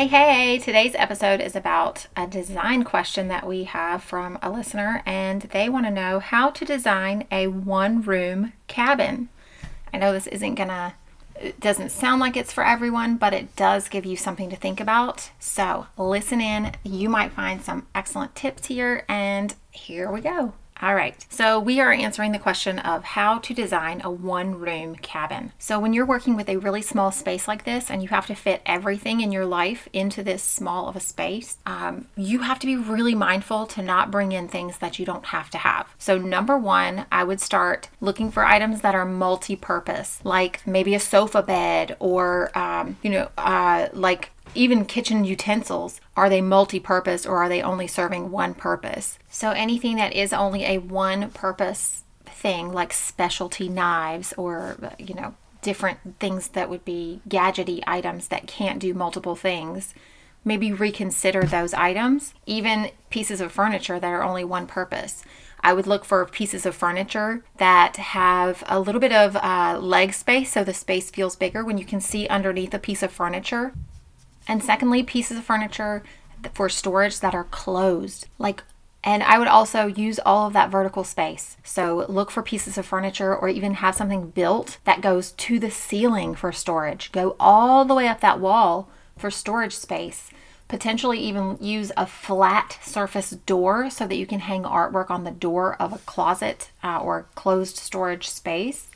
Hey, hey, today's episode is about a design question that we have from a listener, and they want to know how to design a one room cabin. I know this isn't gonna, it doesn't sound like it's for everyone, but it does give you something to think about. So listen in, you might find some excellent tips here, and here we go. All right, so we are answering the question of how to design a one room cabin. So, when you're working with a really small space like this and you have to fit everything in your life into this small of a space, um, you have to be really mindful to not bring in things that you don't have to have. So, number one, I would start looking for items that are multi purpose, like maybe a sofa bed or, um, you know, uh, like even kitchen utensils, are they multi purpose or are they only serving one purpose? So anything that is only a one purpose thing, like specialty knives or, you know, different things that would be gadgety items that can't do multiple things, maybe reconsider those items. Even pieces of furniture that are only one purpose. I would look for pieces of furniture that have a little bit of uh, leg space so the space feels bigger when you can see underneath a piece of furniture. And secondly, pieces of furniture for storage that are closed. Like and I would also use all of that vertical space. So look for pieces of furniture or even have something built that goes to the ceiling for storage. Go all the way up that wall for storage space. Potentially even use a flat surface door so that you can hang artwork on the door of a closet uh, or closed storage space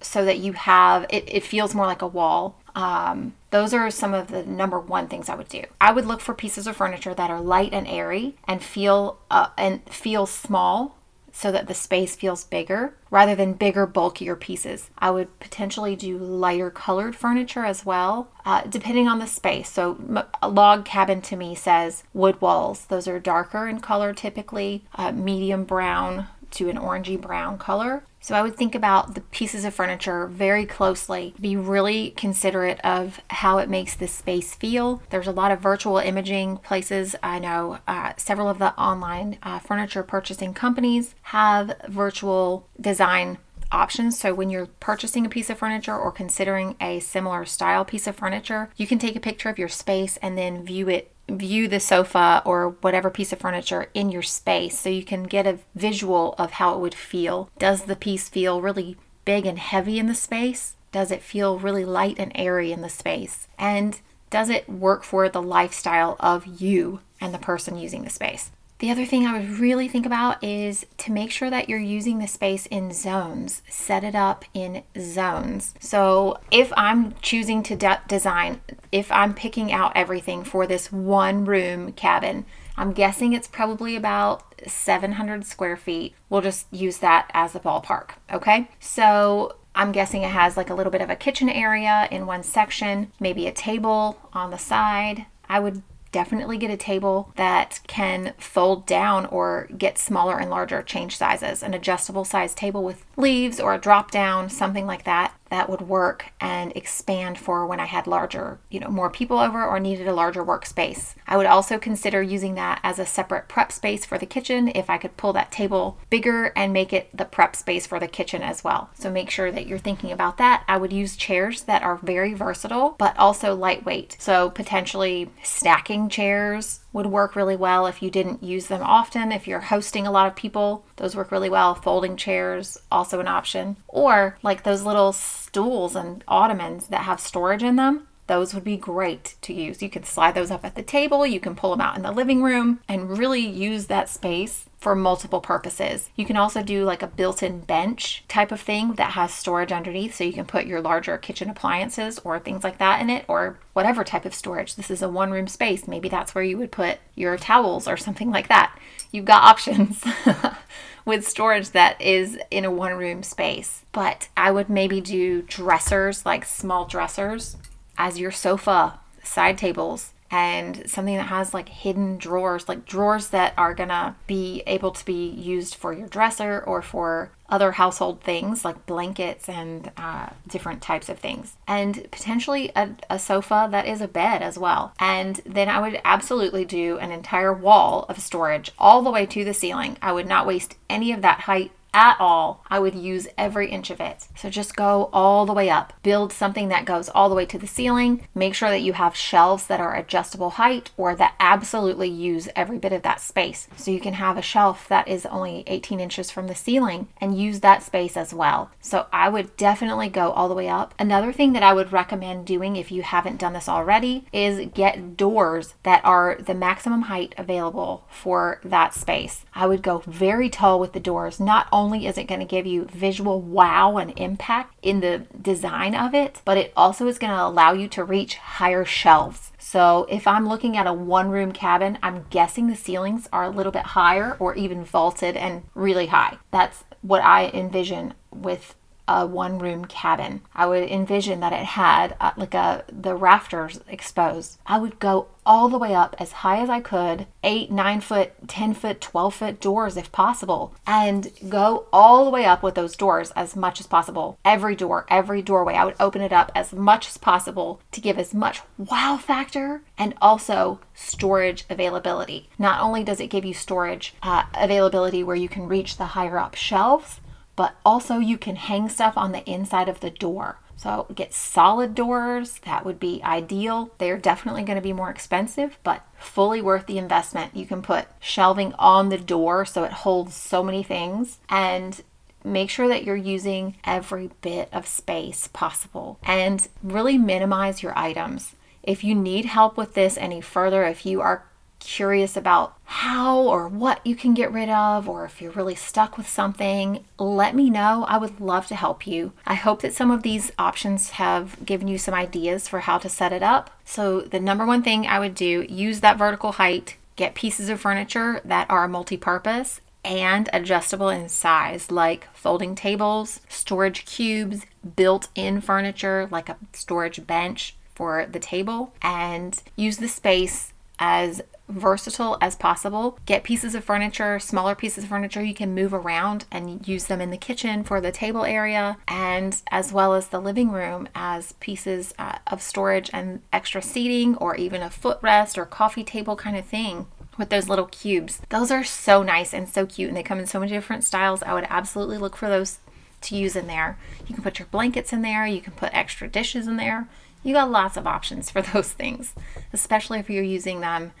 so that you have it, it feels more like a wall um, those are some of the number one things I would do. I would look for pieces of furniture that are light and airy and feel uh, and feel small so that the space feels bigger rather than bigger, bulkier pieces. I would potentially do lighter colored furniture as well, uh, depending on the space. So, a log cabin to me says wood walls. Those are darker in color typically, uh, medium brown to an orangey brown color. So I would think about the pieces of furniture very closely, be really considerate of how it makes this space feel. There's a lot of virtual imaging places. I know uh, several of the online uh, furniture purchasing companies have virtual design options. So when you're purchasing a piece of furniture or considering a similar style piece of furniture, you can take a picture of your space and then view it view the sofa or whatever piece of furniture in your space so you can get a visual of how it would feel. Does the piece feel really big and heavy in the space? Does it feel really light and airy in the space? And does it work for the lifestyle of you and the person using the space? The other thing I would really think about is to make sure that you're using the space in zones. Set it up in zones. So if I'm choosing to de- design, if I'm picking out everything for this one room cabin, I'm guessing it's probably about 700 square feet. We'll just use that as a ballpark, okay? So I'm guessing it has like a little bit of a kitchen area in one section, maybe a table on the side. I would definitely get a table that can fold down or get smaller and larger, change sizes. An adjustable size table with leaves or a drop down, something like that that would work and expand for when I had larger, you know, more people over or needed a larger workspace. I would also consider using that as a separate prep space for the kitchen if I could pull that table bigger and make it the prep space for the kitchen as well. So make sure that you're thinking about that. I would use chairs that are very versatile but also lightweight. So potentially stacking chairs would work really well if you didn't use them often. If you're hosting a lot of people, those work really well. Folding chairs, also an option. Or like those little stools and ottomans that have storage in them. Those would be great to use. You can slide those up at the table, you can pull them out in the living room and really use that space for multiple purposes. You can also do like a built in bench type of thing that has storage underneath so you can put your larger kitchen appliances or things like that in it or whatever type of storage. This is a one room space. Maybe that's where you would put your towels or something like that. You've got options. with storage that is in a one room space. But I would maybe do dressers, like small dressers, as your sofa, side tables, and something that has like hidden drawers, like drawers that are gonna be able to be used for your dresser or for other household things like blankets and uh, different types of things, and potentially a, a sofa that is a bed as well. And then I would absolutely do an entire wall of storage all the way to the ceiling. I would not waste any of that height at all, I would use every inch of it. So just go all the way up. Build something that goes all the way to the ceiling. Make sure that you have shelves that are adjustable height or that absolutely use every bit of that space. So you can have a shelf that is only 18 inches from the ceiling and use that space as well. So I would definitely go all the way up. Another thing that I would recommend doing if you haven't done this already is get doors that are the maximum height available for that space. I would go very tall with the doors, not only only is it going to give you visual wow and impact in the design of it, but it also is going to allow you to reach higher shelves. So if I'm looking at a one room cabin, I'm guessing the ceilings are a little bit higher or even vaulted and really high. That's what I envision with a one room cabin. I would envision that it had uh, like a the rafters exposed. I would go all the way up as high as I could, eight, nine foot, 10 foot, 12 foot doors if possible, and go all the way up with those doors as much as possible. Every door, every doorway, I would open it up as much as possible to give as much wow factor and also storage availability. Not only does it give you storage uh, availability where you can reach the higher up shelves, but also you can hang stuff on the inside of the door. So get solid doors, that would be ideal. They're definitely going to be more expensive, but fully worth the investment. You can put shelving on the door so it holds so many things and make sure that you're using every bit of space possible and really minimize your items. If you need help with this any further, if you are curious about how or what you can get rid of, or if you're really stuck with something, let me know. I would love to help you. I hope that some of these options have given you some ideas for how to set it up. So, the number one thing I would do use that vertical height, get pieces of furniture that are multi purpose and adjustable in size, like folding tables, storage cubes, built in furniture like a storage bench for the table, and use the space as versatile as possible. Get pieces of furniture, smaller pieces of furniture you can move around and use them in the kitchen for the table area, and as well as the living room as pieces uh, of storage and extra seating, or even a footrest or coffee table kind of thing with those little cubes. Those are so nice and so cute, and they come in so many different styles. I would absolutely look for those to use in there. You can put your blankets in there, you can put extra dishes in there. You got lots of options for those things, especially if you're using them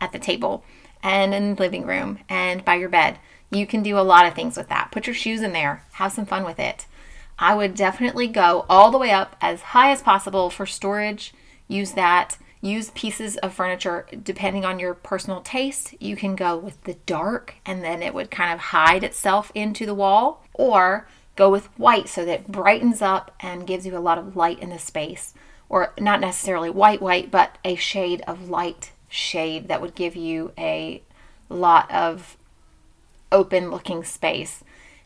at the table and in the living room and by your bed. You can do a lot of things with that. Put your shoes in there, have some fun with it. I would definitely go all the way up as high as possible for storage. Use that. Use pieces of furniture depending on your personal taste. You can go with the dark and then it would kind of hide itself into the wall, or go with white so that brightens up and gives you a lot of light in the space. Or not necessarily white, white, but a shade of light shade that would give you a lot of open looking space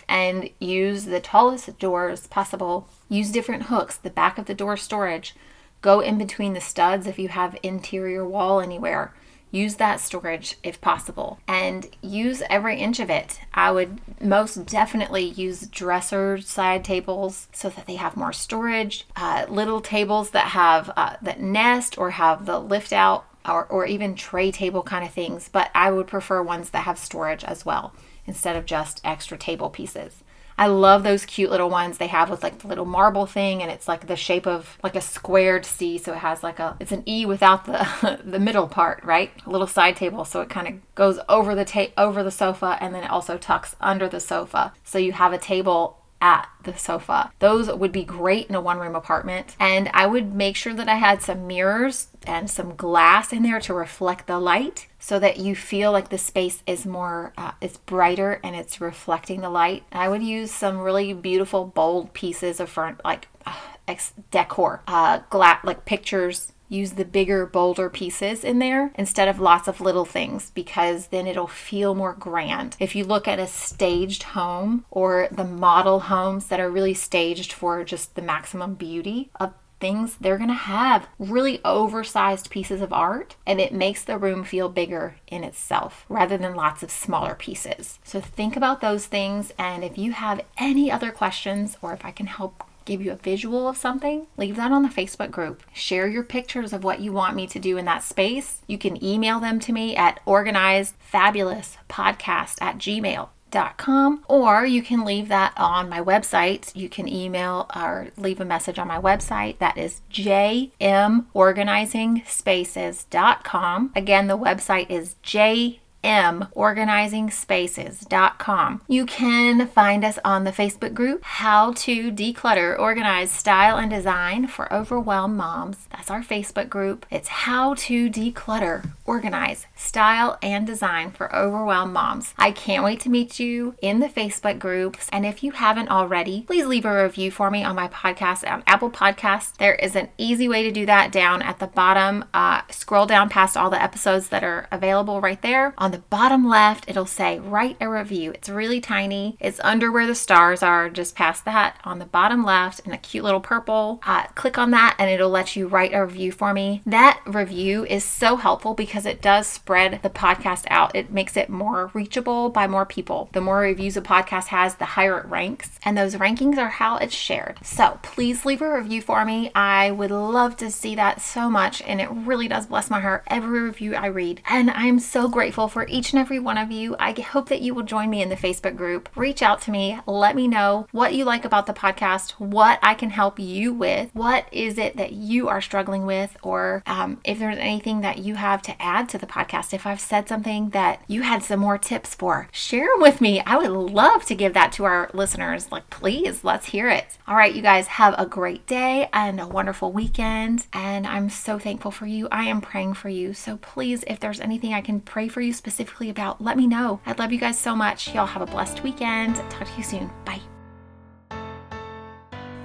and use the tallest doors possible. Use different hooks, the back of the door storage. Go in between the studs if you have interior wall anywhere. Use that storage if possible and use every inch of it. I would most definitely use dresser side tables so that they have more storage. Uh, little tables that have uh, that nest or have the lift out or, or even tray table kind of things, but I would prefer ones that have storage as well instead of just extra table pieces. I love those cute little ones they have with like the little marble thing and it's like the shape of like a squared C so it has like a it's an E without the the middle part, right? A little side table so it kind of goes over the ta- over the sofa and then it also tucks under the sofa. So you have a table at the sofa. Those would be great in a one room apartment. And I would make sure that I had some mirrors and some glass in there to reflect the light so that you feel like the space is more, uh, it's brighter and it's reflecting the light. I would use some really beautiful, bold pieces of front, like uh, decor, uh, glass, like pictures use the bigger, bolder pieces in there instead of lots of little things because then it'll feel more grand. If you look at a staged home or the model homes that are really staged for just the maximum beauty, of things, they're going to have really oversized pieces of art and it makes the room feel bigger in itself rather than lots of smaller pieces. So think about those things. And if you have any other questions or if I can help give you a visual of something, leave that on the Facebook group. Share your pictures of what you want me to do in that space. You can email them to me at organizedfabulouspodcast at gmail Dot com, or you can leave that on my website. You can email or leave a message on my website. That is jmorganizingspaces.com. Again, the website is j morganizingspaces.com. You can find us on the Facebook group How to Declutter, Organize, Style, and Design for Overwhelmed Moms. That's our Facebook group. It's How to Declutter, Organize, Style, and Design for Overwhelmed Moms. I can't wait to meet you in the Facebook groups. And if you haven't already, please leave a review for me on my podcast on Apple Podcasts. There is an easy way to do that down at the bottom. Uh, scroll down past all the episodes that are available right there on the bottom left, it'll say write a review. It's really tiny. It's under where the stars are, just past that on the bottom left in a cute little purple. Uh, click on that and it'll let you write a review for me. That review is so helpful because it does spread the podcast out. It makes it more reachable by more people. The more reviews a podcast has, the higher it ranks. And those rankings are how it's shared. So please leave a review for me. I would love to see that so much. And it really does bless my heart every review I read. And I'm so grateful for for each and every one of you. I hope that you will join me in the Facebook group. Reach out to me. Let me know what you like about the podcast, what I can help you with, what is it that you are struggling with, or um, if there's anything that you have to add to the podcast. If I've said something that you had some more tips for, share them with me. I would love to give that to our listeners. Like, please, let's hear it. All right, you guys have a great day and a wonderful weekend. And I'm so thankful for you. I am praying for you. So please, if there's anything I can pray for you specifically, specifically about, let me know. I love you guys so much. Y'all have a blessed weekend. Talk to you soon. Bye.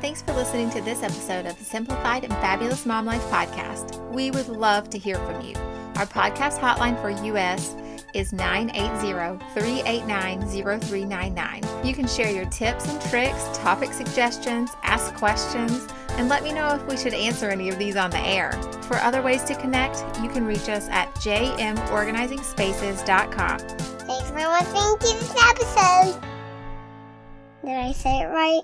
Thanks for listening to this episode of the Simplified and Fabulous Mom Life podcast. We would love to hear from you. Our podcast hotline for US is 980-389-0399. You can share your tips and tricks, topic suggestions, ask questions, and let me know if we should answer any of these on the air. For other ways to connect, you can reach us at jmorganizingspaces.com. Thanks for listening to this episode. Did I say it right?